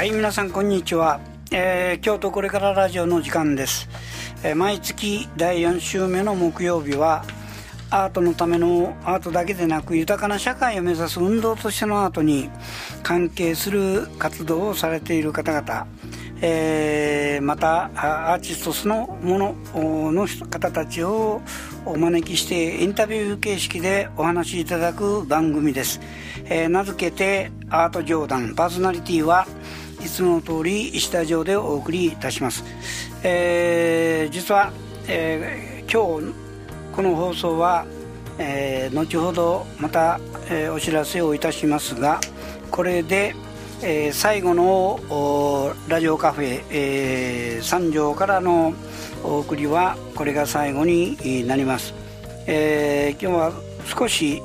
はい皆さんこんにちは、えー、京都これからラジオの時間です、えー、毎月第4週目の木曜日はアートのためのアートだけでなく豊かな社会を目指す運動としてのアートに関係する活動をされている方々えー、またアーティストそのものの方たちをお招きしてインタビュー形式でお話しいただく番組です、えー、名付けてアート上段。パーソナリティはいつもの通り石田城でお送りいたします、えー、実は、えー、今日この放送は、えー、後ほどまた、えー、お知らせをいたしますがこれでえー、最後のラジオカフェ、えー、三条からのお送りはこれが最後になります、えー、今日は少し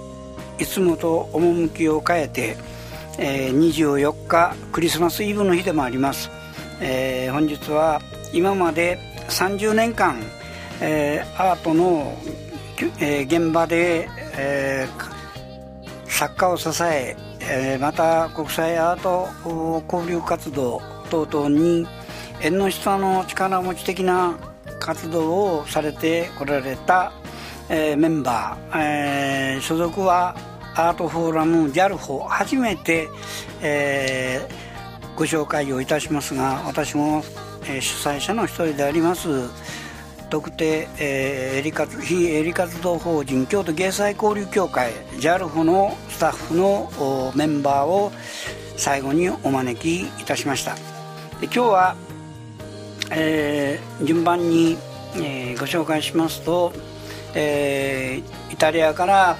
いつもと趣を変えて、えー、24日クリスマスイブの日でもあります、えー、本日は今まで30年間、えー、アートの、えー、現場で、えー、作家を支ええー、また国際アート交流活動等々に縁の下の力持ち的な活動をされてこられた、えー、メンバー、えー、所属はアートフォーラム JALFO 初めて、えー、ご紹介をいたしますが私も、えー、主催者の一人であります特定、えー、営利活非営利活動法人京都芸祭交流協会 JALFO のスタッフのメンバーを最後にお招きいたしました。で今日は、えー、順番に、えー、ご紹介しますと、えー、イタリアから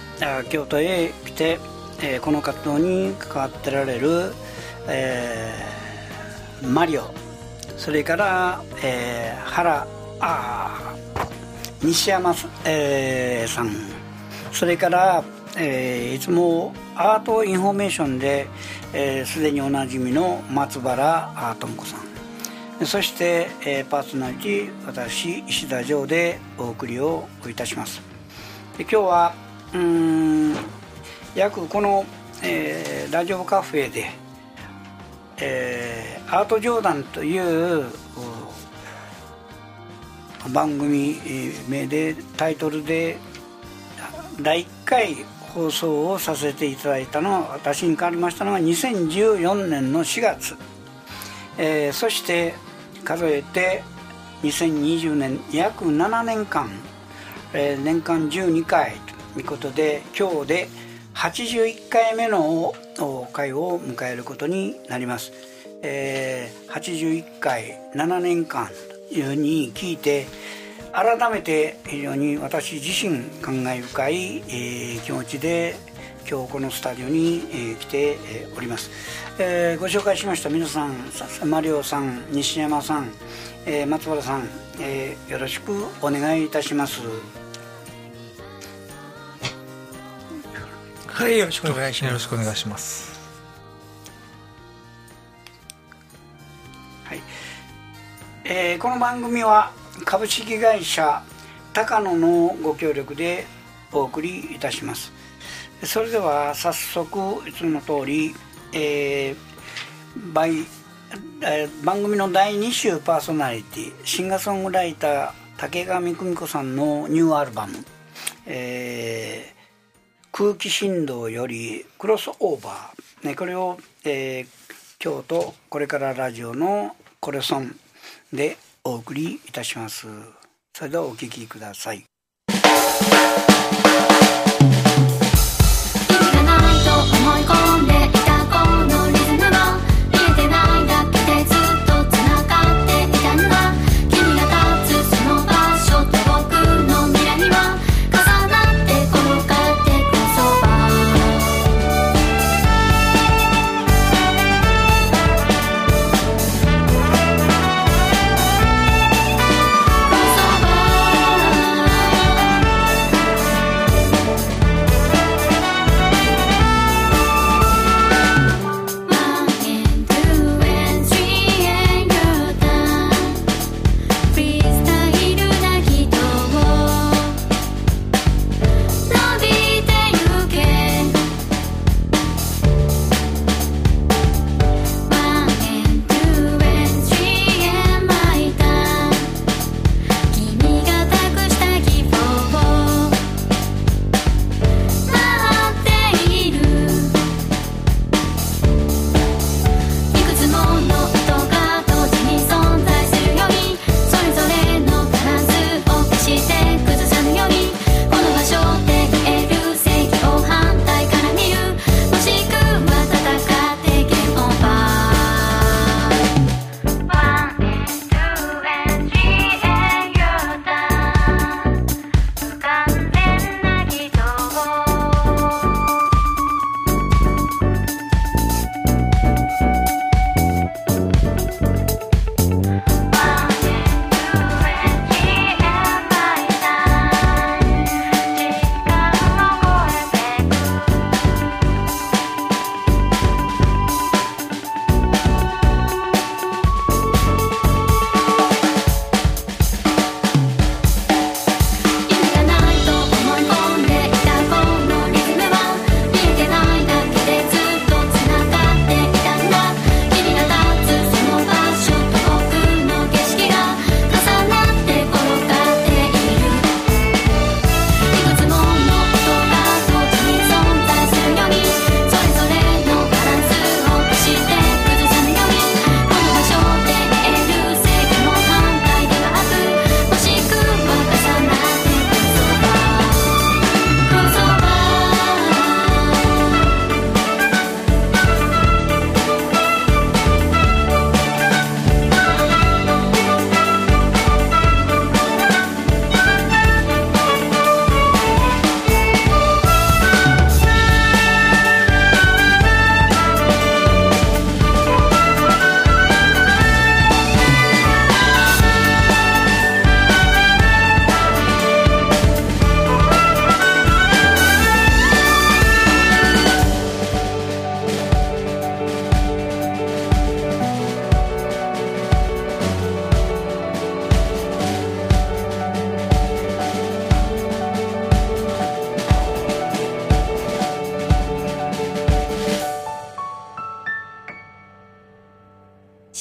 京都へ来て、えー、この活動に関わってられる、えー、マリオ。それから、えー、原あ西山、えー、さん。それから、えー、いつもアートインフォメーションですで、えー、におなじみの松原智子さん。そして、えー、パーソナリティ私石田城でお送りをいたします。で今日はうん約この、えー、ラジオカフェで、えー、アートジョーダンという番組名でタイトルで第1回放送をさせていただいたの私に変わりましたのは2014年の4月、えー、そして数えて2020年約7年間、えー、年間12回ということで今日で81回目の回を迎えることになります、えー、81回7年間いうに聞いて改めて非常に私自身感慨深い、えー、気持ちで今日このスタジオに、えー、来て、えー、おります、えー、ご紹介しました皆さんマリオさん西山さん、えー、松原さん、えー、よろしくお願いいたします。はいよろしくお願いします。よろしくお願いします。えー、この番組は株式会社高野のご協力でお送りいたします。それでは早速いつもの通り、えー、えー、番組の第2週パーソナリティシンガーソングライター竹上久美子さんのニューアルバム「えー、空気振動よりクロスオーバー」ね、これを、えー、京都これからラジオのコレソンでお送りいたします。それではお聴きください。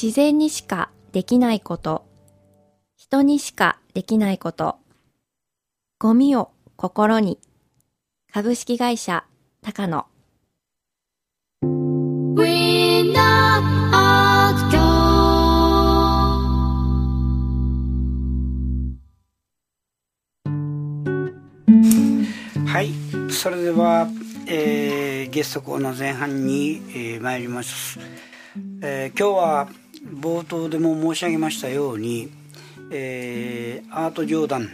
自然にしかできないこと、人にしかできないこと、ゴミを心に、株式会社高野。はいそれでは、えーゲストコーナー前半に、えー参ります、えー今日は冒頭でも申し上げましたように、えーアート上段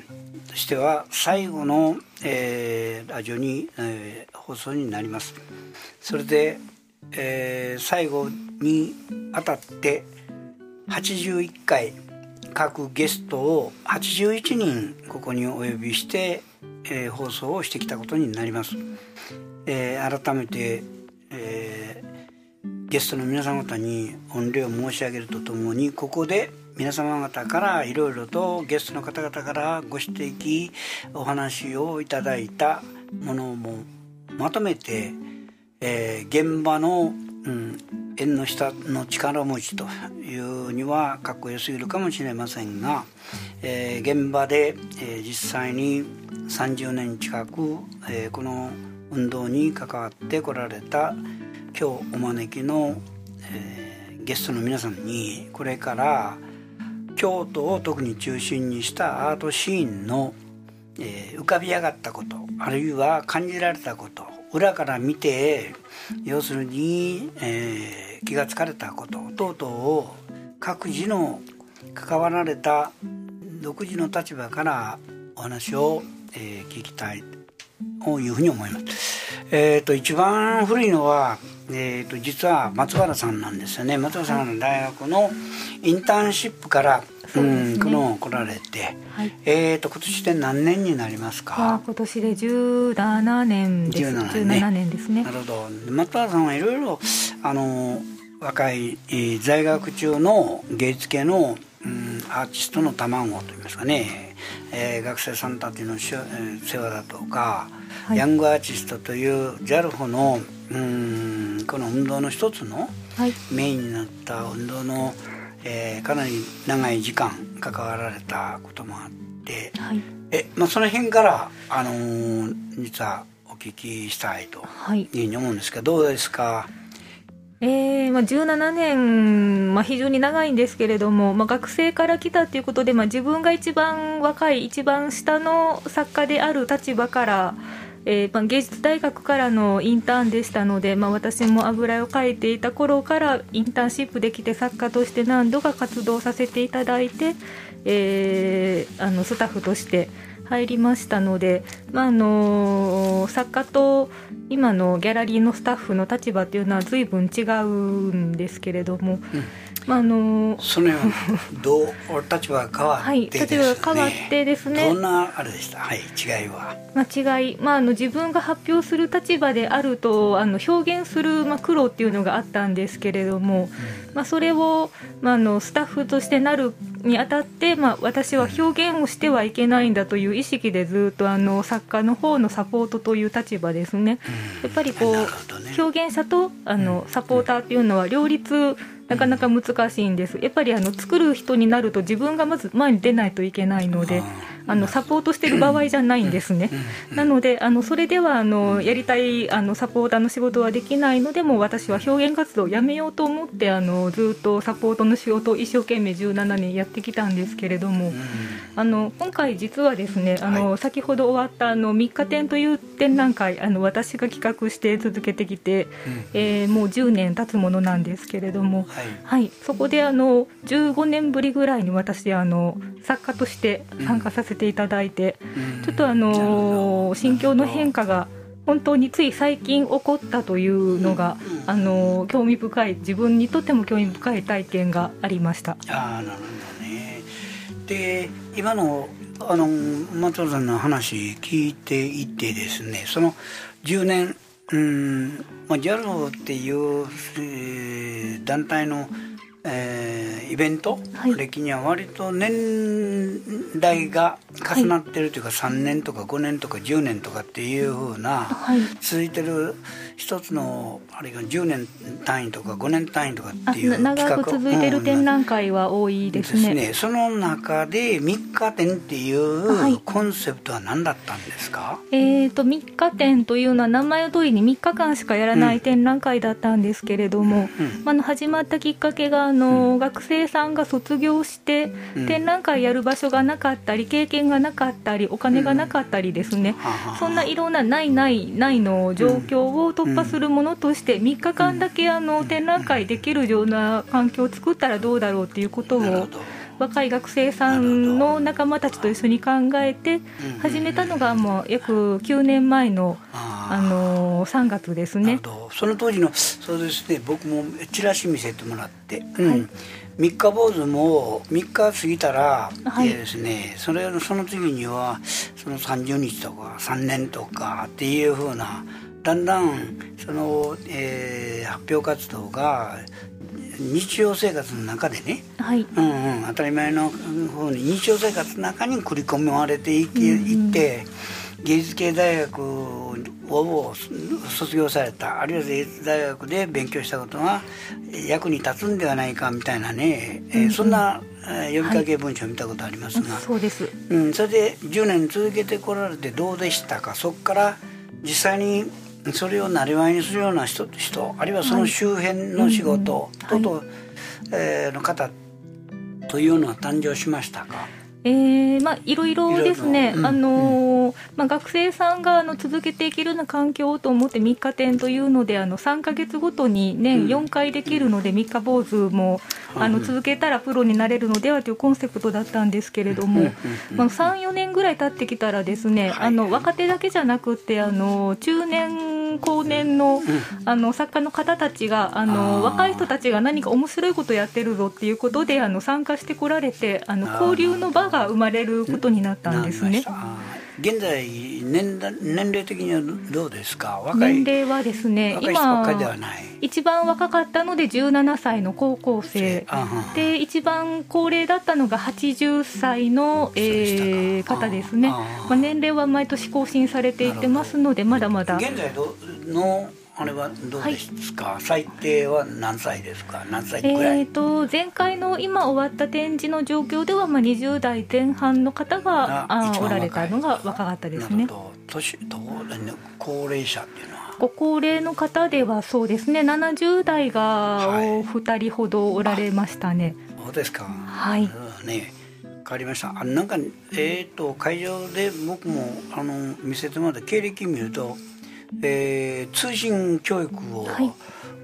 としては最後の、えーラジオに、えー放送になります。それで、えー最後にあたって81回各ゲストを81人ここにお呼びして、えー放送をしてきたことになります、えー改めて、えーゲストの皆様方に御礼を申し上げるとともにここで皆様方からいろいろとゲストの方々からご指摘お話をいただいたものもまとめて、えー現場の、うん、縁の下の力持ちというにはかっこよすぎるかもしれませんが、えー現場で、えー実際に30年近く、えーこの運動に関わってこられた今日お招きの、えーゲストの皆さんにこれから京都を特に中心にしたアートシーンの、えー浮かび上がったことあるいは感じられたこと裏から見て要するに、えー気がつかれたこと等々を各自の関わられた独自の立場からお話を、えー聞きたいというふうに思います。えー、と一番古いのは、えー、と実は松原さんなんですよね。松原さんの大学のインターンシップから、そうですね。ん、この来られて、はい。えー、と今年で何年になりますまあか今年で17年です。17 17年年ですね。な。るほど。で松原さんはいろいろあの若い、えー在学中の芸術系の、うん、アーティストの卵といいますかね、えー学生さんたちのしょ、えー世話だとか、はいヤングアーティストという JALFO のうんこの運動の一つのはい。メインになった運動の、えーかなり長い時間関わられたこともあって、はい。えまあ、その辺から、あのー実はお聞きしたいとはい。いうふうに思うんですけどどうですか？えーまあ、17年、まあ、非常に長いんですけれども、まあ、学生から来たということで、まあ、自分が一番若い一番下の作家である立場から、えーまあ、芸術大学からのインターンでしたので、まあ、私も油絵を描いていた頃からインターンシップで来て作家として何度か活動させていただいて、えーあのスタッフとして入りましたので、まああの作家と今のギャラリーのスタッフの立場っていうのは随分違うんですけれども、まああのそのようにどうお立場が変わってはいですね、立場が変わってですね。どんなあれでした？はい違いは。まあ、違い、まあ、あの自分が発表する立場であるとあの表現する、まあ、苦労っていうのがあったんですけれども、まあ、それを、まあ、あのスタッフとしてなるにあたって、まあ、私は表現をしてはいけないんだという意識でずっとあの作家の方のサポートという立場ですね。やっぱりこうね。表現者とあのサポーターっていうのは両立なかなか難しいんです。やっぱりあの作る人になると自分がまず前に出ないといけないのであのサポートしてる場合じゃないんですね。なのであのそれではあのやりたいあのサポーターの仕事はできないのでもう私は表現活動をやめようと思ってあのずっとサポートの仕事を一生懸命17年やってきたんですけれども、あの今回実はですねあの、先ほど終わったあの3日展という展覧会あの私が企画して続けてきて、えーもう10年経つものなんですけれども、はい。はい、そこであの15年ぶりぐらいに私あの作家として参加させていただいて、うん。ちょっとあの心境の変化が本当につい最近起こったというのが、あの興味深い自分にとっても興味深い体験がありました。ああなるほどね。で今のあの松原さんの話聞いていてですねその10年うん、まあ、JALO っていう、えー団体の、えーイベント、はい。歴には割と年代が重なってるというか、3年とか5年とか10年とかっていうふうな、はい。続いてる一つのあれが10年単位とか5年単位とかっていう長く続いてる展覧会は多いですね,、ですね。その中で3日展っていはい。うコンセプトは何だったんですか、えー、と3日展というのは名前の通りに3日間しかやらない展覧会だったんですけれども、うん。まああの始まったきっかけがあの、うん。学生さんが卒業して、うん。展覧会やる場所がなかったり経験がなかったりお金がなかったりですね、はははそんないろんなないないないの状況を突破するものとして3日間だけあの展覧会できるような環境を作ったらどうだろうっていうことを若い学生さんの仲間たちと一緒に考えて始めたのがもう約9年前のあの3月ですね。その当時のそうですね僕もチラシ見せてもらって、うん。はい。三日坊主も3日過ぎたら、はい。えーですね、それその次にはその30日とか3年とかっていうふうなだんだんその、えー発表活動が日常生活の中でね、はい。うんうん、当たり前の方に日常生活の中に繰り込まれていって芸術系大学を卒業されたあるいは芸術大学で勉強したことが役に立つんではないかみたいなね、えーそんな、えー呼びかけ文章を見たことありますが、そうです。うん、それで10年続けてこられてどうでしたか？そこから実際にそれをなりわいにするような人人あるいはその周辺の仕事うんうん。等々、えーの方というのは誕生しましたか？えーまあ、いろいろですね、あのーまあ、学生さんがあの続けていけるような環境をと思って3日展というのであの3か月ごとに年4回できるので3日坊主もあの続けたらプロになれるのではというコンセプトだったんですけれども、まあ、34年ぐらい経ってきたらですね、はい。あの若手だけじゃなくてあの中年後年のあの作家の方たちがあの若い人たちが何か面白いことやってるぞっていうことであの参加してこられてあの交流の場が生まれることになったんですね。現在年だ年齢的にはどうですか？若い年齢はですね今一番若かったので17歳の高校生。で一番高齢だったのが80歳の、うでしたか。方ですね、まあ、年齢は毎年更新されていってますのでまだまだ。現在どのあれはどうですか、最低は何歳ですか？何歳ぐらい、えー、と前回の今終わった展示の状況では、まあ、20代前半の方があおられたのが若かったですね。なるほど。年どう高齢者っていうのは？ご高齢の方ではそうですね。70代がはいお二人ほどおられましたね、そうですか。はい。うんね。変わりました。あなんかえっ、と会場で僕もあの見せてもらった経歴見ると、えー通信教育をはい。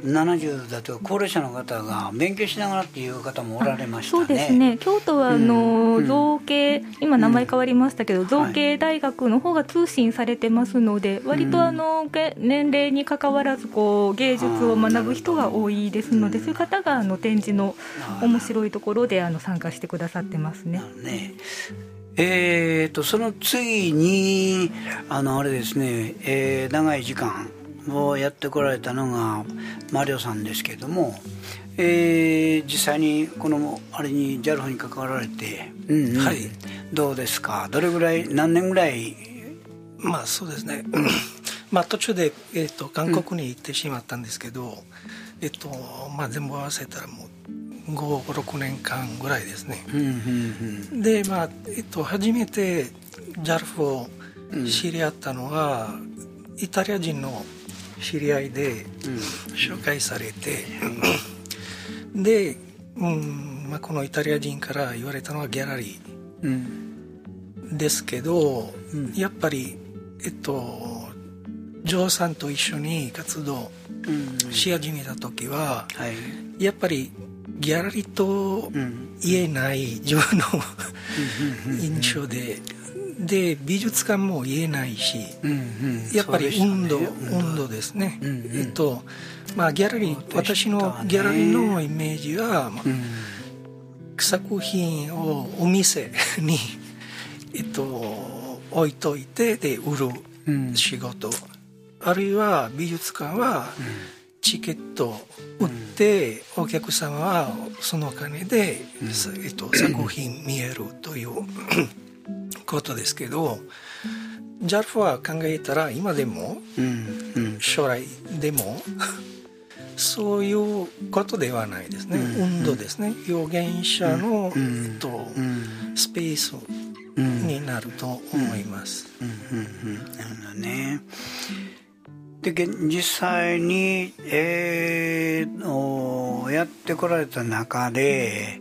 70だと高齢者の方が勉強しながらっていう方もおられましたね。そうですね。京都はあの、うん造形今名前変わりましたけど、ん。造形大学の方が通信されてますので、割とあのげ年齢にかかわらずこう芸術を学ぶ人が多いですので、うん。そういう方があの展示の面白いところであの参加してくださってますね。ねえー、とその次にあのあれですね、えー長い時間をやってこられたのがマリオさんですけれども、えー実際にこのあれに JAL に関わられて、うんうんはい。どうですか？どれぐらい何年ぐらい？まあそうですね。まあ途中で、えっと韓国に行ってしまったんですけど、えっとまあ全部合わせたらもう56年間ぐらいですね。うんうんでまあ、えっと、初めて JALF を知り合ったのは、イタリア人の知り合いでうん。紹介されて、で、うんまあ、このイタリア人から言われたのはギャラリうん。ーですけど、うん。やっぱりえっとジョーさんと一緒に活動うん。し始めた時ははい。やっぱりギャラリーとうん言えない自分の印象で、で美術館も言えないしうんうんやっぱり温度、温度ですね、うんうん。えっとまあギャラリー、私のギャラリーのイメージは、まあうん。作品をお店に、えっと、置いといてで売るうん。仕事、あるいは美術館はチケットを売って、お客様はそのお金で、さえっと、作品見えるということですけど JALF は考えたら今でもうんうん。将来でも そういうことではないですね、うん運動ですね。表現者の、うんえっとうん。スペースうん。になると思います、うんうんうん。なるほどねで実際に、えーやってこられた中で、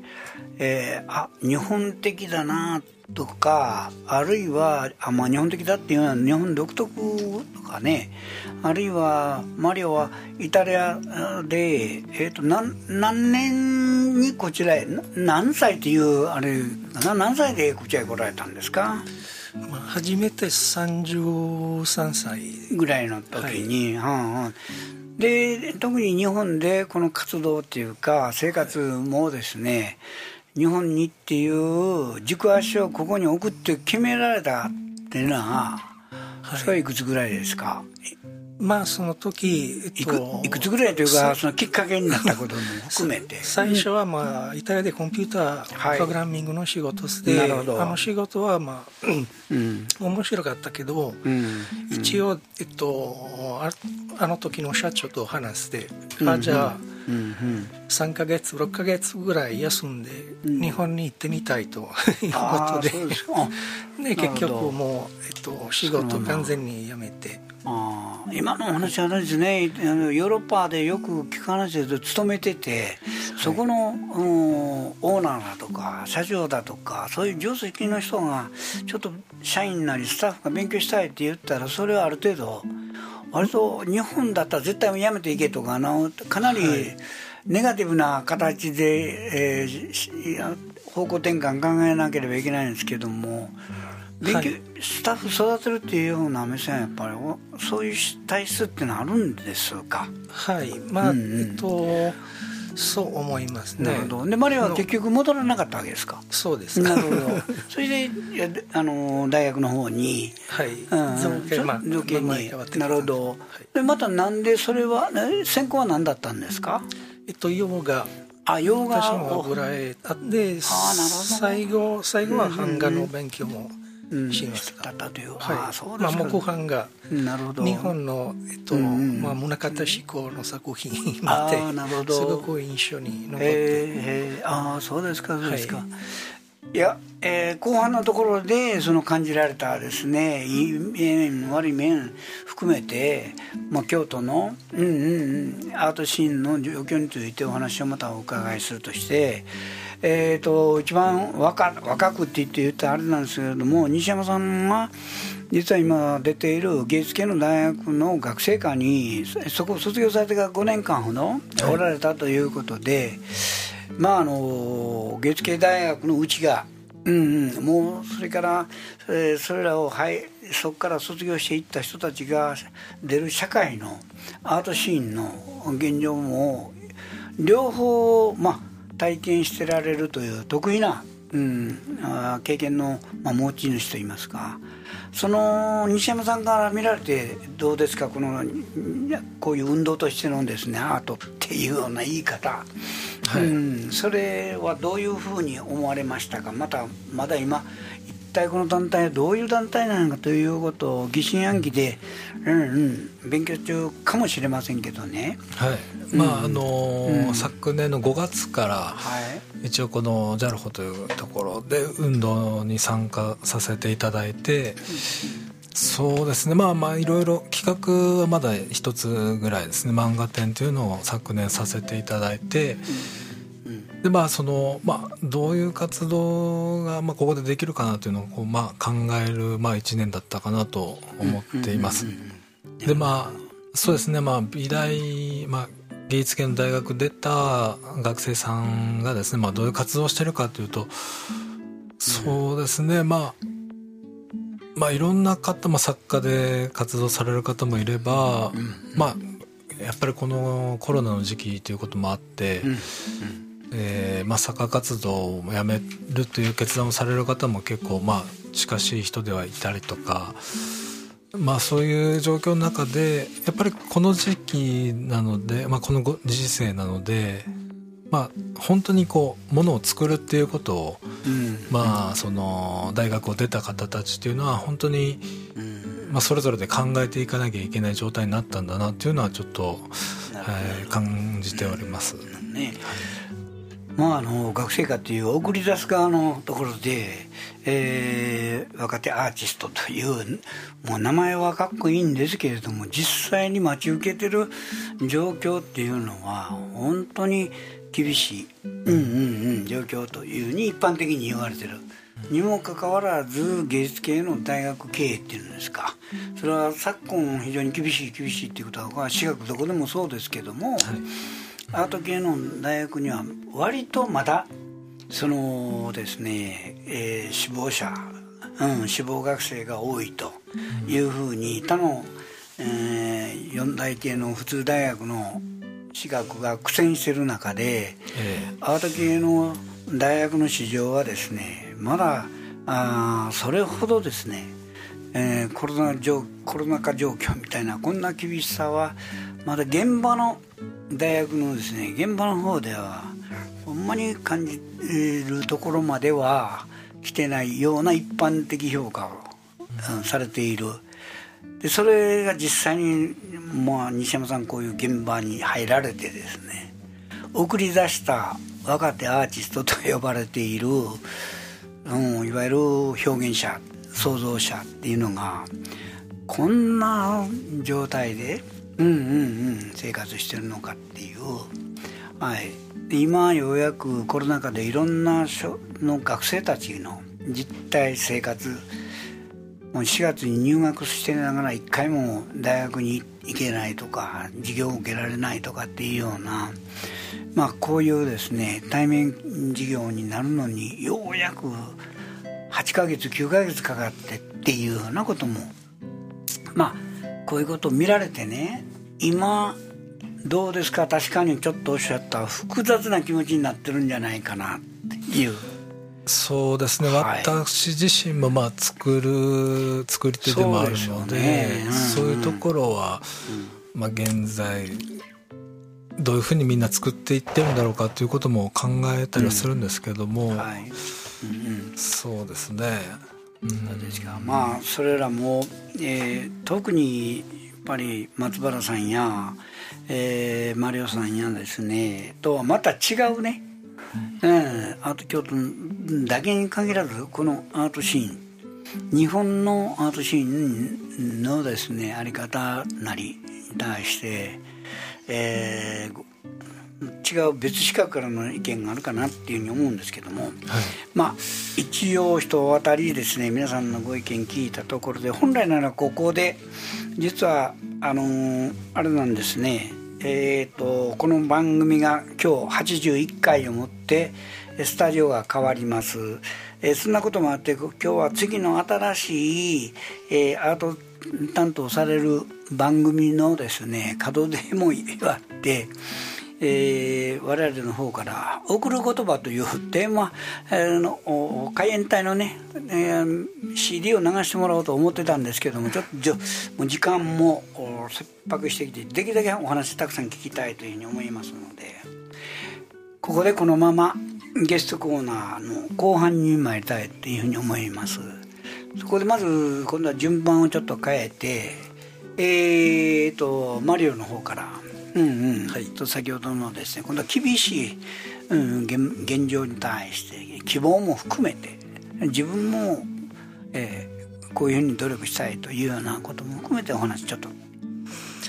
えーあ日本的だなとかあるいはあ、まあ、日本的だっていうのは日本独特とかねあるいはマリオはイタリアで、えー、と何何年にこちらへ何歳っていうあれ何歳でこちらへ来られたんですか？まあ、初めて33歳。ぐらいの時に、はんはん。で特に日本でこの活動っていうか生活もですね日本にっていう軸足をここに置くって決められたっていうのは、はい。それはいくつぐらいですか？まあその時、えっいくいくつぐらいというかそのきっかけになったことも含めて。最初はまあイタリアでコンピュータはい。ープログラミングの仕事で、なるほど。あの仕事はまあうん。面白かったけど、うん。一応、えっと、ああの時の社長と話して、あじゃあうん。うん。3ヶ月6ヶ月ぐらい休んで日本に行ってみたいということで。で結局もう、えっと、仕事完全に辞めて。あー今のお話はですねあのヨーロッパでよく聞く話ですと勤めててそこの、うんオーナーだとか社長だとかそういう上席の人がちょっと社員なりスタッフが勉強したいって言ったらそれはある程度割と日本だったら絶対やめていけとかあのかなりネガティブな形で、えー方向転換考えなければいけないんですけども勉強、はいスタッフ育てるっていうような目線はやっぱりおそういう体質っていうのはあるんですか、はい。まあ、うんうん。えっとそう思いますね。なるほど。でマリアは結局戻らなかったわけですか？そうです。なるほどそれでいやであの大学の方にはい。うん。造形まあ造形名前になるほど、でまたなんでそれはえ専攻は何だったんですか？えっとヨガあ洋画私もを油絵あであーなるほど最後最後は版画の勉強もうんしました、だったという、はい。あそうまあ、木版画なるほど。日本の、えっとうんうん。まあ、宗像志功の作品見てすごく印象に残って、えああそうですかそうですか、、はいや、えー後半のところでその感じられたですねいい面悪い面含めて、まあ、京都の、うんうんうん、アートシーンの状況についてお話をまたお伺いするとして、えー、と一番若若くって言って言ったらあれなんですけれども西山さんが実は今出ている芸術系の大学の学生科にそそこを卒業されてから5年間ほどおられたということで、まああの芸術系大学のうちが、うんうん、もうそれから、えーそれらを、はい、そこから卒業していった人たちが出る社会のアートシーンの現状も両方、まあ、体験してられるという得意な、うん、あー経験の、まあ、持ち主といいますかその西山さんから見られてどうですか？このこういう運動としてのですねアートっていうような言い方、うん、それはどういうふうに思われましたか？またまだ今一体この団体はどういう団体なのかということを疑心暗鬼で、うんうん、勉強中かもしれませんけどね。はい。まああのー昨年の5月からはい。一応この JALHO というところで運動に参加させていただいてそうですね。まあまあいろいろ企画はまだ一つぐらいですね。漫画展というのを昨年させていただいてでまあそのまあどういう活動がまあここでできるかなというのをこうまあ考えるまあ1年だったかなと思っています。でまあそうですね。まあ美大まあ芸術系の大学出た学生さんがですね、まあ、どういう活動をしてるかというとそうですね。まあまあいろんな方、まあ、作家で活動される方もいれば、まあやっぱりこのコロナの時期ということもあって、えーまあ、作家活動をやめるという決断をされる方も結構まあ近しい人ではいたりとか。まあそういう状況の中でやっぱりこの時期なので、まあ、このご時世なのでまあ本当にこうものを作るっていうことを、うん。まあその大学を出た方たちっていうのは本当にまあ、それぞれで考えていかなきゃいけない状態になったんだなっていうのはちょっと、はい、感じております。ねまあ、あの学生課という送り出す側のところで、えー、若手アーティストというもう名前はかっこいいんですけれども実際に待ち受けてる状況っていうのは本当に厳しい、うんうんうん、状況というふうに一般的に言われてる。にもかかわらず芸術系の大学経営っていうんですかそれは昨今非常に厳しい厳しいっていうことは私学どこでもそうですけども、はいアート系の大学には割とまだそのですね、えー、死亡者、うん、死亡学生が多いというふうに他の、えー、四大系の普通大学の私学が苦戦してる中で、えー、アート系の大学の市場はですねまだあそれほどですね、えー、コロナ状コロナ禍状況みたいなこんな厳しさはまだ現場の大学のですね現場の方ではほんまに感じるところまでは来てないような一般的評価を、されている。でそれが実際に、まあ、西山さんこういう現場に入られてですね送り出した若手アーティストと呼ばれている、うん、いわゆる表現者創造者っていうのがこんな状態でうんうんうん。生活してるのかっていう、はい、今ようやくコロナ禍でいろんなの学生たちの実態生活もう4月に入学してながら一回も大学に行けないとか授業を受けられないとかっていうようなまあこういうですね対面授業になるのにようやく8ヶ月9ヶ月かかってっていうようなこともまあこういうことを見られてね今どうですか？確かにちょっとおっしゃった複雑な気持ちになってるんじゃないかなっていう。そうですね、はい、私自身もまあ作る作り手でもあるので、ねうんうん、そういうところは、うん、まあ、現在どういうふうにみんな作っていってるんだろうかということも考えたりはするんですけども、うん。はい。うんうん、そうですね。そうですかまあそれらも、えー、特にやっぱり松原さんや、えー、マリオさんやですねとはまた違うね、うん、アート京都だけに限らずこのアートシーン。日本のアートシーンのですねあり方なりに対して、えー、違う別資格からの意見があるかなっていうふうに思うんですけども、はい、まあ一応人渡りですね皆さんのご意見聞いたところで本来ならここで実はあのー、あれなんですね。えーと、この番組が今日81回をもってスタジオが変わります、えー、そんなこともあって今日は次の新しい、えー、アート担当される番組のですね門出もあってえー、我々の方から「送る言葉」というテーマ、えー、の海援隊のね、えー、CD を流してもらおうと思ってたんですけどもちょっとじょもう時間も切迫してきてできるだけお話たくさん聞きたいというふうに思いますので。ここでこのままゲストコーナーの後半に参りたいというふうに思います。そこでまず今度は順番をちょっと変えてえーとマリオの方から。うんうん。はい、と先ほどのですね今度は厳しい、うん、現現状に対して希望も含めて自分も、えー、こういうふうに努力したいというようなことも含めてお話ちょっと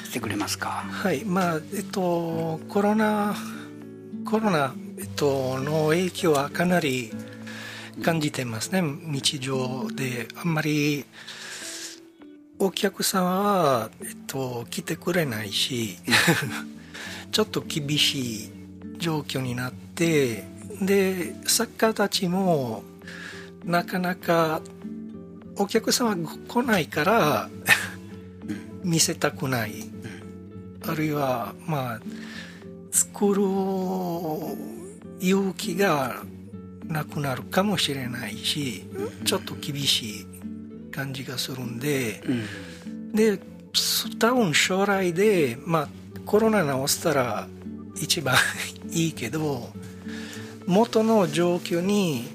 してくれますか？はい。まあえっとコロナコロナ、えっと、の影響はかなり感じてますね。日常で。あんまりお客さんは、えっと、来てくれないし ちょっと厳しい状況になってで作家たちもなかなかお客さんは来ないから 見せたくない。あるいはまあ作る勇気がなくなるかもしれないしちょっと厳しい感じがするんで、うん、で多分将来で、まあ、コロナ治したら一番いいけど元の状況に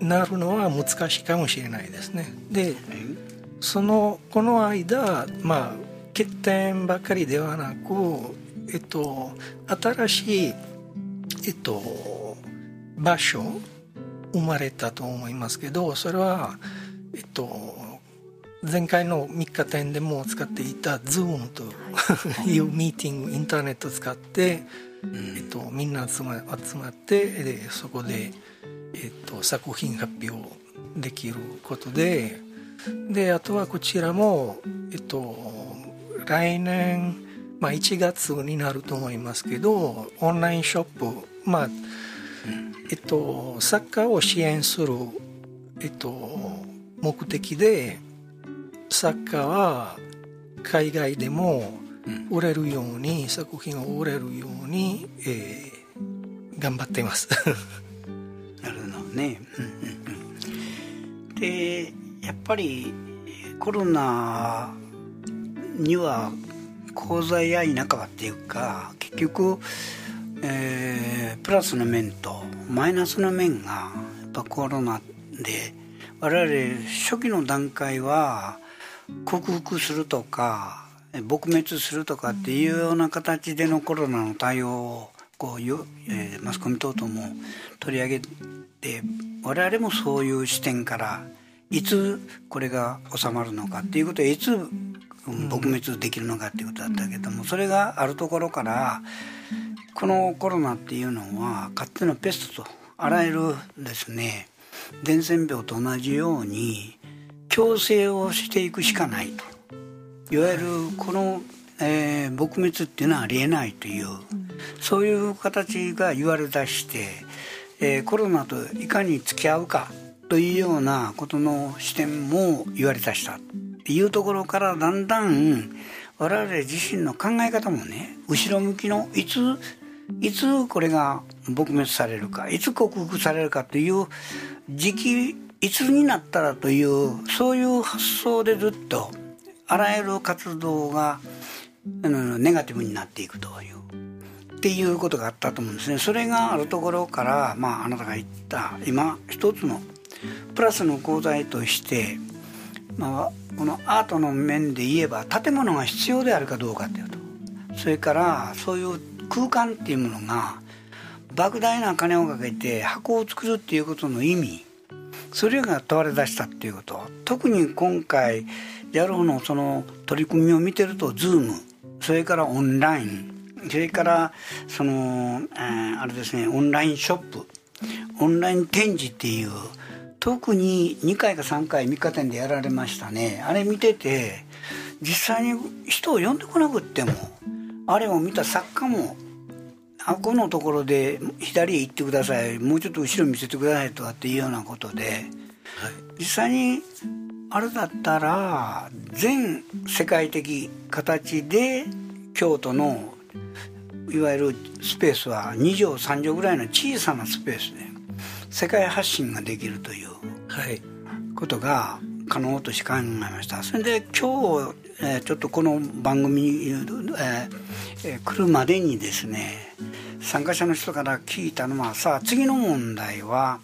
なるのは難しいかもしれないですね。でそのこの間まあ欠点ばかりではなくえっと新しいえっと場所生まれたと思いますけどそれはえっと前回の3日展でも使っていた Zoom とい。うミーティングインターネットを使って、えっと、みんな集ま集まってでそこで、えっと、作品発表できることでであとはこちらも、えっと、来年、まあ、1月になると思いますけどオンラインショップまあえっと作家を支援する、えっと、目的で作家は海外でも売れるように作品を売れるように、えー頑張っています。なるほどね。うんうんうん、でやっぱりコロナには功罪や否かっていうか結局、えープラスの面とマイナスの面がやっぱコロナで我々初期の段階は克服するとか撲滅するとかっていうような形でのコロナの対応をこうよ、えーマスコミ等々も取り上げて我々もそういう視点からいつこれが収まるのかっていうことはいつうん撲滅できるのかっていうことだったけどもそれがあるところからこのコロナっていうのはかつてのペストとあらゆるですね伝染病と同じように強制をしていくしかないと。いわゆるこの、えー撲滅っていうのはありえないという、そういう形が言われだして、えーコロナといかに付き合うかというようなことの視点も言われだしたっていうところからだんだん我々自身の考え方もね後ろ向きのいついつこれが撲滅されるかいつ克服されるかという時期いつになったらというそういう発想でずっとあらゆる活動があのネガティブになっていくというっていうことがあったと思うんですね。それがあるところから、まあ、あなたが言った今一つのプラスの功罪として、まあ、このアートの面で言えば建物が必要であるかどうかというと。それからそういう空間っていうものが莫大な金をかけて箱を作るっていうことの意味それが問われ出したっていうこと。特に今回やるのその取り組みを見てると Zoom それからオンラインそれからその、えーあれですねオンラインショップオンライン展示っていう特に2回か3回3日展でやられましたね。あれ見てて実際に人を呼んでこなくってもあれを見た作家もあこのところで左へ行ってくださいもうちょっと後ろ見せてくださいとかっていうようなことで、実際にあれだったら全世界的形で京都のいわゆるスペースは2畳3畳ぐらいの小さなスペースで世界発信ができるというはい。ことが可能として考えました。それで今日、えーちょっとこの番組に、えーえー来るまでにですね参加者の人から聞いたのはさあ次の問題は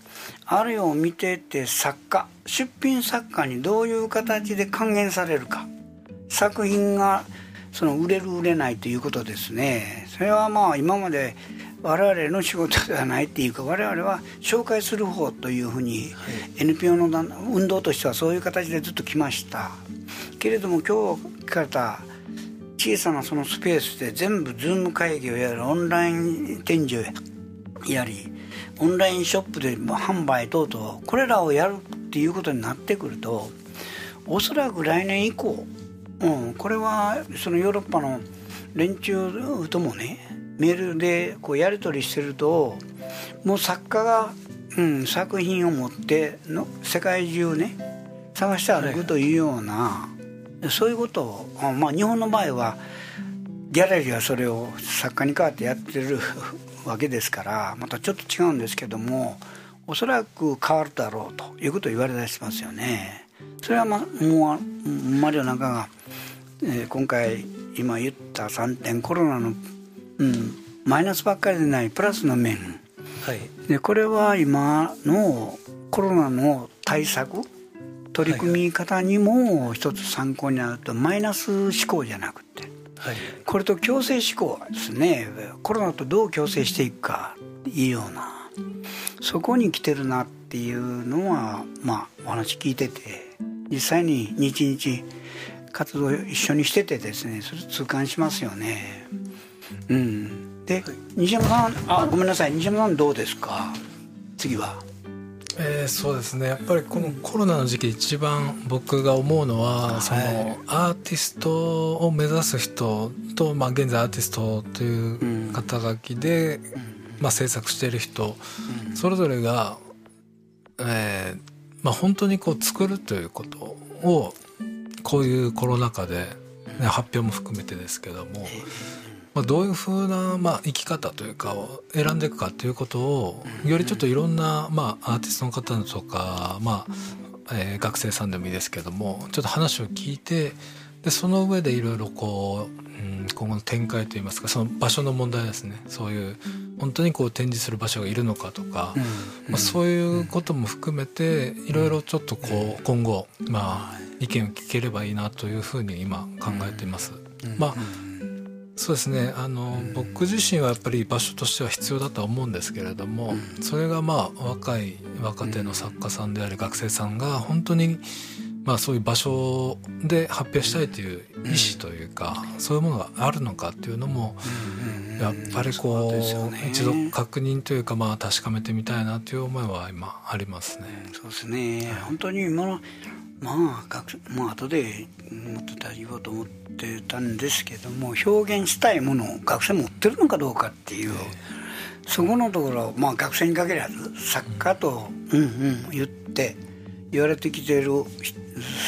あれを見てて作家出品作家にどういう形で還元されるか作品がその売れる売れないということですね。それはまあ今まで我々の仕事ではないっていうか我々は紹介する方というふうに NPO の団運動としてはそういう形でずっと来ましたけれども今日聞かれた小さなそのスペースで全部ズーム会議をやるオンライン展示をやりオンラインショップで販売等々これらをやるっていうことになってくるとおそらく来年以降、うん、これはそのヨーロッパの連中ともねメールでこうやり取りしてるともう作家が、うん、作品を持っての世界中ね探して歩くというような、そういうことを、あまあ、日本の場合はギャラリーはそれを作家に代わってやってる わけですからまたちょっと違うんですけどもおそらく変わるだろうということを言われ出しますよね。それは、ま、もうマリオなんかが、えー今回今言った3点コロナの、うん、マイナスばっかりでないプラスの面はいでこれは今のコロナの対策取り組み方にも一つ参考になるとマイナス思考じゃなくて。はい。これと共生思考ですねコロナとどう共生していくかいいようなそこに来てるなっていうのはまあお話聞いてて実際に日々活動一緒にしててですねそれ痛感しますよね。うん。で西山さんあごめんなさい。西山さんどうですか？次はえーそうですね。やっぱりこのコロナの時期一番僕が思うのは、そのアーティストを目指す人と、まあ、現在アーティストという肩書きで、まあ、制作している人、それぞれが、えーまあ、本当にこう作るということをこういうコロナ禍で、ね、発表も含めてですけども、まあ、どういうふうな、まあ、生き方というかを選んでいくかということをよりちょっといろんな、まあ、アーティストの方とか、まあえー学生さんでもいいですけどもちょっと話を聞いてでその上でいろいろこう、うん、今後の展開といいますかその場所の問題ですね。そういう本当にこう展示する場所がいるのかとか、まあ、そういうことも含めていろいろちょっとこう今後、まあ、意見を聞ければいいなというふうに今考えています。まあそうですね。あの、僕自身はやっぱり場所としては必要だとは思うんですけれども、それがまあ若い若手の作家さんであり学生さんが本当に、まあ、そういう場所で発表したいという意思というか、そういうものがあるのかっていうのも、やっぱりこうね。一度確認というか、まあ、確かめてみたいなという思いは今ありますね。そうですね。本当に今のまあ学まあ後でもっと大言おうと思ってたんですけども表現したいものを学生持ってるのかどうかっていう、そこのところまあ学生に限らず作家とうんうん言って言われてきてる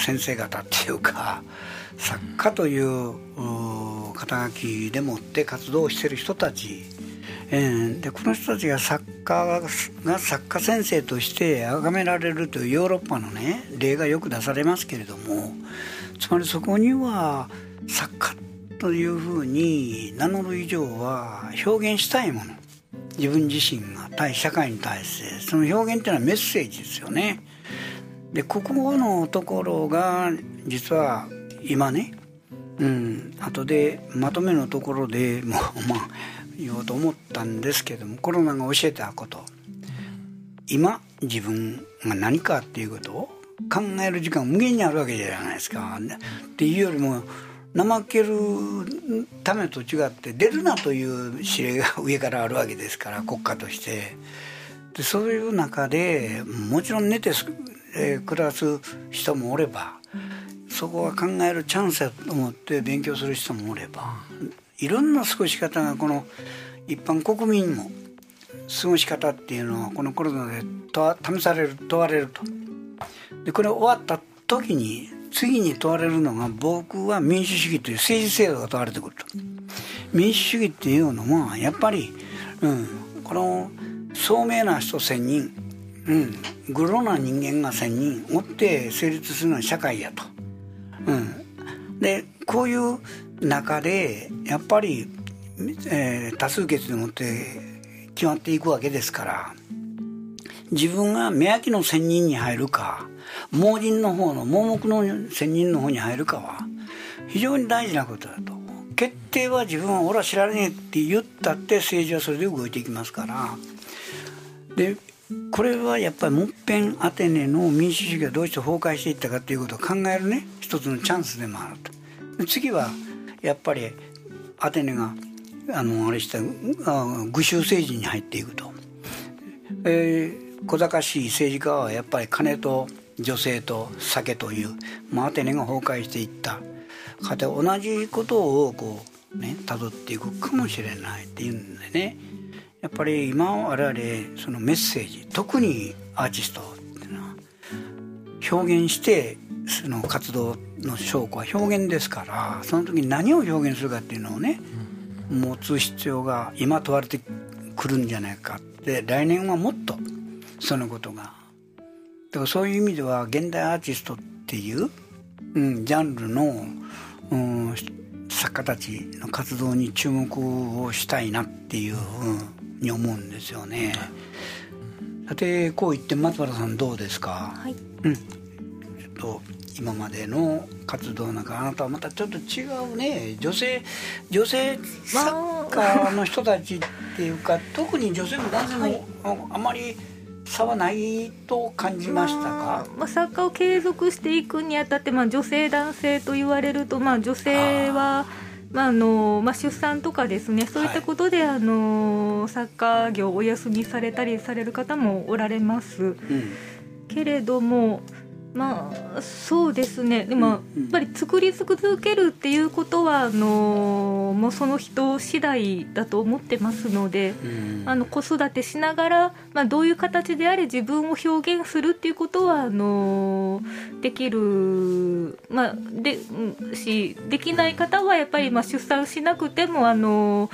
先生方っていうか作家というう肩書きでもって活動してる人たちえーでこの人たちが作家が作家先生として崇められるというヨーロッパのね例がよく出されますけれどもつまりそこには作家というふうに名乗る以上は表現したいもの自分自身が対社会に対してその表現というのはメッセージですよね。でここのところが実は今ねうん後でまとめのところでもうまあ言おうと思ったんですけどもコロナが教えたこと今自分が何かっていうことを考える時間無限にあるわけじゃないですか。っていうよりも怠けるためと違って出るなという指令が上からあるわけですから国家としてでそういう中でもちろん寝て、えー暮らす人もおればそこは考えるチャンスだと思って勉強する人もおればいろんな過ごし方がこの一般国民も過ごし方っていうのはこのコロナで試される問われると。でこれ終わった時に次に問われるのが僕は民主主義という政治制度が問われてくると。民主主義っていうのはやっぱり、うん、この聡明な人1,000人、うん、グロな人間が1,000人おって成立するのは社会やと。うん、でこういう中でやっぱり、えー多数決でもって決まっていくわけですから自分が目焼きの仙人に入るか盲人の方の盲目の仙人の方に入るかは非常に大事なことだと。決定は自分は俺は知らねえって言ったって政治はそれで動いていきますから。でこれはやっぱりもっぺんアテネの民主主義がどうして崩壊していったかということを考えるね一つのチャンスでもあると。次はやっぱりアテネがあのあれした愚衆政治に入っていくと、えー小賢しい政治家はやっぱり金と女性と酒という、まあ、アテネが崩壊していった。かで同じことをこうね辿っていくかもしれないっていうんでね。やっぱり今我々そのメッセージ特にアーティストっていうのは表現してその活動の証拠は表現ですからその時に何を表現するかっていうのをね持つ必要が今問われてくるんじゃないか。で来年はもっとそのことが。だからそういう意味では現代アーティストっていう、うん、ジャンルの、うん、作家たちの活動に注目をしたいなっていうふうに思うんですよね。さてこう言って松原さんどうですか、はい。うん、と今までの活動なんかあなたはまたちょっと違うね。女性女性作家の人たちっていうか特に女性も男性も、ああまり差はないと感じましたか、まあまあ、作家を継続していくにあたって、まあ、女性男性と言われると、まあ、女性はまああのまあ、出産とかですねそういったことで、あの作家業をお休みされたりされる方もおられます。うん。けれどもまあそうですね。でもやっうんぱり作り続けるっていうことはあのもうその人次第だと思ってますので。うん。あの子育てしながら、まあ、どういう形であれ自分を表現するっていうことはあのできる、まあ、でうんしできない方はやっぱりまあ出産しなくてもあの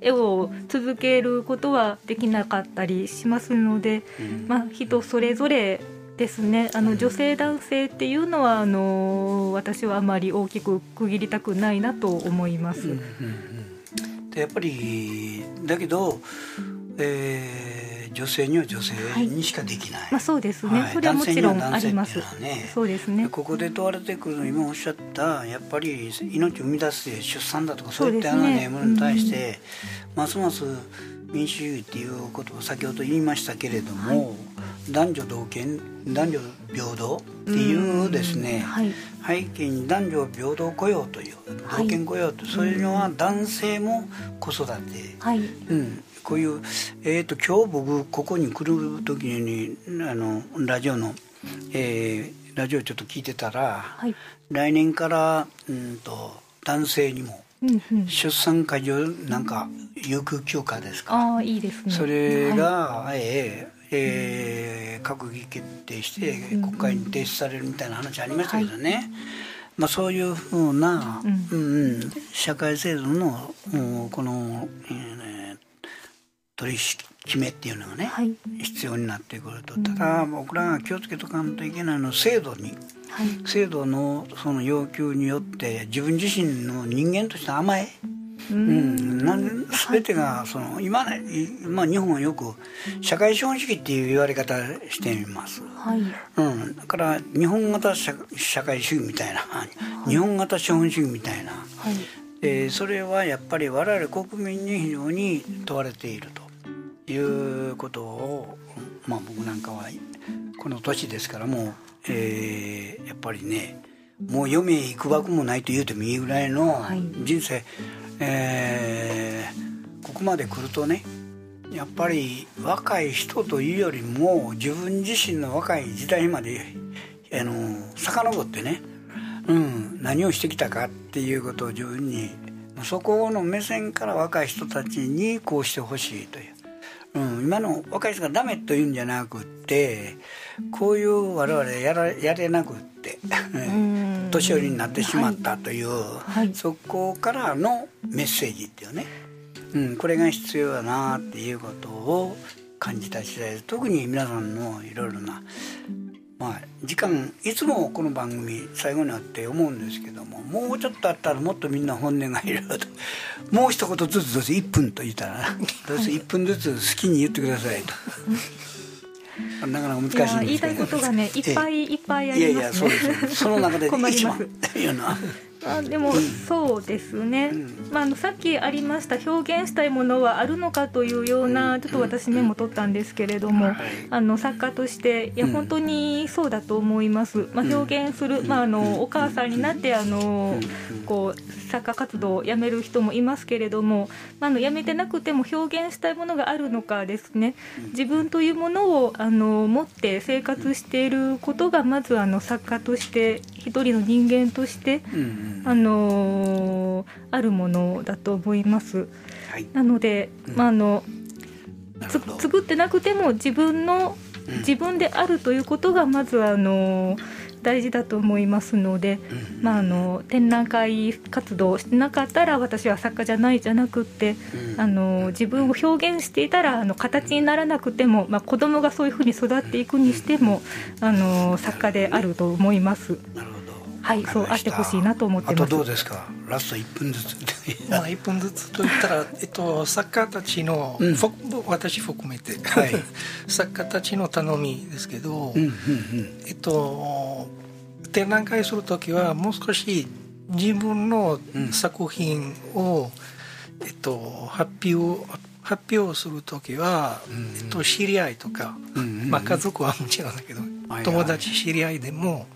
絵を続けることはできなかったりしますので、うん。まあ、人それぞれですね。あの女性男性っていうのはあの私はあまり大きく区切りたくないなと思います。うんうんうんでやっぱりだけど、えー女性には女性にしかできない、まあ、そうですね、はい。それはもちろんあります。ね。そうですね。でここで問われてくるの今おっしゃったやっぱり命を生み出す出産だとかそういったようなねものに対して、ますます民主主義っていうことを先ほど言いましたけれども、男女同権男女平等っていうですね、はい。背景に男女平等雇用というはい。同権雇用と、そういうのは男性も子育て、はい。うん、こういう、えー、と今日僕ここに来る時にあのラジオの、えーラジオちょっと聞いてたら、はい。来年からうんと男性にもうんうん。出産介助なんか有給休暇ですか。ああいいですね。それはが、えーえー閣議決定してうん。国会に提出されるみたいな話ありましたけどね、まあ、そういうふうな、うん。うんうん社会制度の、うんこの、えー取り決めっていうのがね、いはい。必要になってくると。ただ僕らが気をつけとかんといけないのは制度に。はい。制度のその要求によって自分自身の人間として甘えううんん、なん全てがその今まあ、日本はよく社会資本主義っていう言われ方しています、はい。うん、だから日本型社社会主義みたいな日本型資本主義みたいな、はい。えーそれはやっぱり我々国民に非常に問われているということを、まあ、僕なんかはこの年ですからもう、えーやっぱりねもう余命いくばくもないと言うてもいいぐらいのはい。人生、えーここまで来るとねやっぱり若い人というよりも自分自身の若い時代まであの遡ってね、うん、何をしてきたかっていうことを自分にそこの目線から若い人たちにこうしてほしいという、うん、今の若い人がダメというんじゃなくってこういう我々やらやれなくってん。年寄りになってしまったという、はい。そこからのメッセージっていうね、うん、これが必要だなっていうことを感じた次第です。特に皆さんのいろいろなまあ時間いつもこの番組最後になって思うんですけどももうちょっとあったらもっとみんな本音がいると。もう一言ずつどうせ1分と言ったらどうせ1分ずつ好きに言ってくださいと。なかなか難しいんですけど。いや言いたいことがねいっぱいいっぱいあいやいやりますねそうですよ。その中で一番いうのはあでもそうですね、ん。まあ、あのさっきありました表現したいものはあるのかというようなちょっと私メモ取ったんですけれども、はい。あの作家としていやうん本当にそうだと思います、まあ、うん表現する、まあ、あのお母さんになってあのこう作家活動をやめる人もいますけれども、まあ、あのやめてなくても表現したいものがあるのかですね。自分というものをあの持って生活していることがまずあの作家として一人の人間としてうんうんあのーあるものだと思います。はい。なので、まああの作ってなくても自分のうん。自分であるということがまずあの大事だと思いますので、うん。まああの展覧会活動をしてなかったら私は作家じゃないじゃなくって、うん。あの自分を表現していたらあの形にならなくても、まあ、子供がそういうふうに育っていくにしてもあの作家であると思います。なるほどはいそうあってほしいなと思ってます。あとどうですか？ラスト1分ずつ。まあ、1分ずつと言ったら、えっと、作家たちの、うん。私含めて、はい。作家たちの頼みですけど、うんうんえっと、展覧会する時はもう少し自分の作品を、えっと、発表発表する時は、えっと、知り合いとか、まあ、家族はもちろんだけど、友達知り合いでも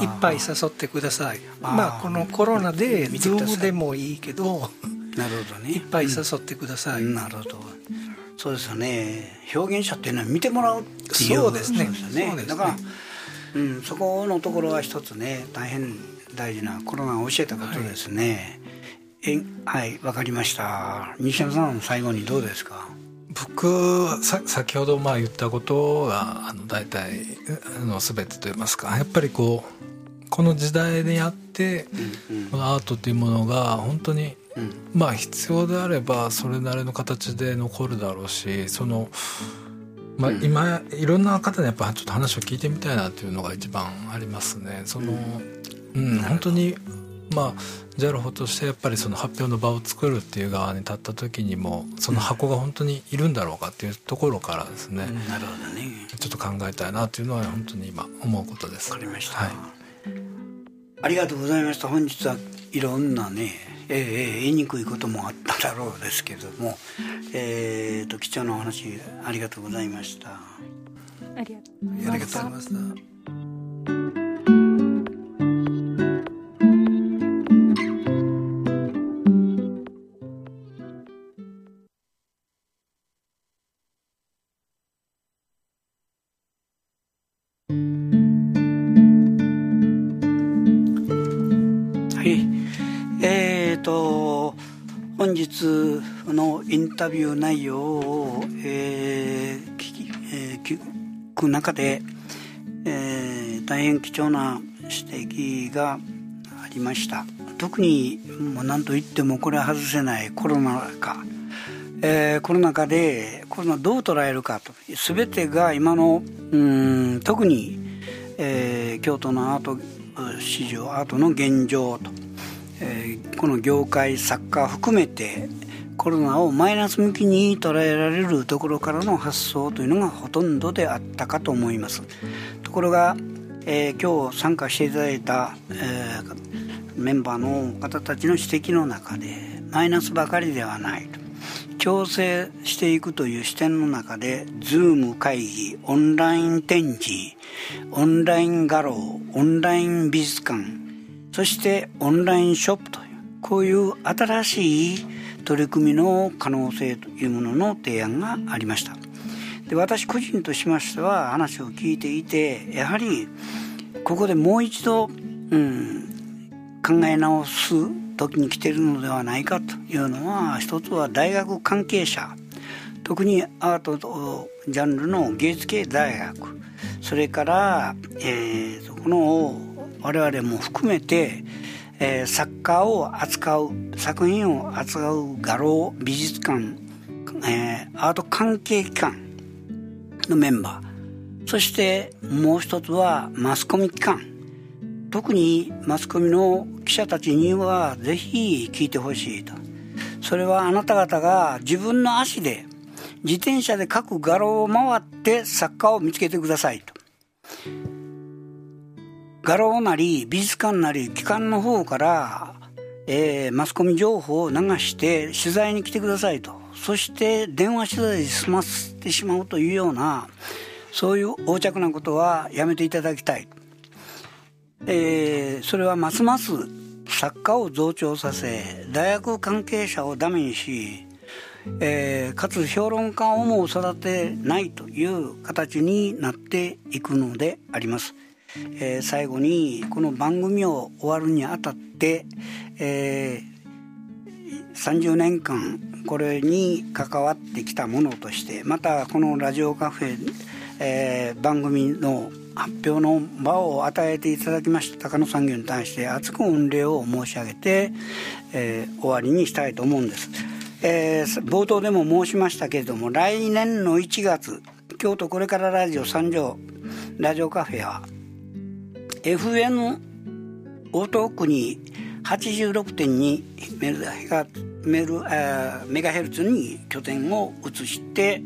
いっぱい誘ってください。まあこのコロナでズームでもいいけどなるほどね。いっぱい誘ってください、なるほど。そうですよね。表現者っていうのは見てもらうっていう。そうですね。そうですよね。だから、うん、そこのところは一つね大変大事なコロナが教えたことですね、えはいわかりました。西山さん最後にどうですか？僕先ほどまあ言ったことがあの大体あの全てといいますかやっぱりこうこの時代でやって、このアートっていうものが本当に、まあ必要であればそれなりの形で残るだろうしその、まあ、今いろんな方にやっぱちょっと話を聞いてみたいなっていうのが一番ありますね。そのうん、本当にまあ JAL としてやっぱりその発表の場を作るっていう側に立った時にもその箱が本当にいるんだろうかっていうところからですね、なるほどね。ちょっと考えたいなっていうのは本当に今思うことです。わかりました、はい。ありがとうございました。本日はいろんなね、えーえー言いにくいこともあっただろうですけども、えー、と貴重なお話ありがとうございました。ありがとうございましたタビュー内容を、えー聞きえー聞く中で、えー大変貴重な指摘がありました。特にもう何と言ってもこれは外せないコロナ禍、えーコロナ禍でコロナどう捉えるかと。全てが今のうん特に、えー京都のアート市場アートの現状と、えーこの業界作家含めてコロナをマイナス向きに捉えられるところからの発想というのがほとんどであったかと思います。ところが、えー今日参加していただいた、えーメンバーの方たちの指摘の中でマイナスばかりではないと。調整していくという視点の中で Zoom 会議オンライン展示オンライン画廊オンライン美術館そしてオンラインショップというこういう新しい取り組みの可能性というものの提案がありました。で私個人としましては話を聞いていてやはりここでもう一度、うん、考え直す時に来てるのではないかというのは一つは大学関係者特にアートとジャンルの芸術系大学それから、えーこの我々も含めて、えー作家を扱う作品を扱う画廊美術館、えーアート関係機関のメンバー。そしてもう一つはマスコミ機関。特にマスコミの記者たちにはぜひ聞いてほしいと。それはあなた方が自分の足で自転車で各画廊を回って作家を見つけてくださいと。画廊なり美術館なり機関の方から、えーマスコミ情報を流して取材に来てくださいとそして電話取材で済ませてしまうというようなそういう横着なことはやめていただきたい、えーそれはますます作家を増長させ大学関係者をダメにし、えーかつ評論家をも育てないという形になっていくのであります。えー最後にこの番組を終わるにあたって、えー30年間これに関わってきたものとしてまたこのラジオカフェ、えー番組の発表の場を与えていただきました高野産業に対して厚く御礼を申し上げて、えー終わりにしたいと思うんです、えー冒頭でも申しましたけれども来年の1月京都これからラジオ三条ラジオカフェは FN 大東区に86.2メガメルメガヘルツに拠点を移して、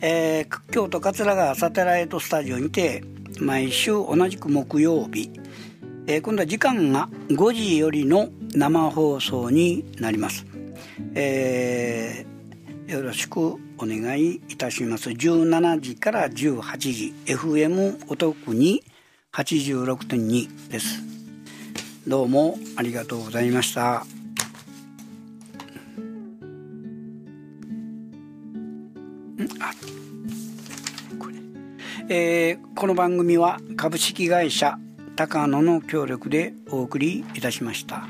えー京都桂川サテライトスタジオにて毎週同じく木曜日、えー今度は時間が5時よりの生放送になります、えーよろしくお願いいたします。17時から18時 FM お得に86.2です。どうもありがとうございました。えーこの番組は株式会社高野の協力でお送りいたしました。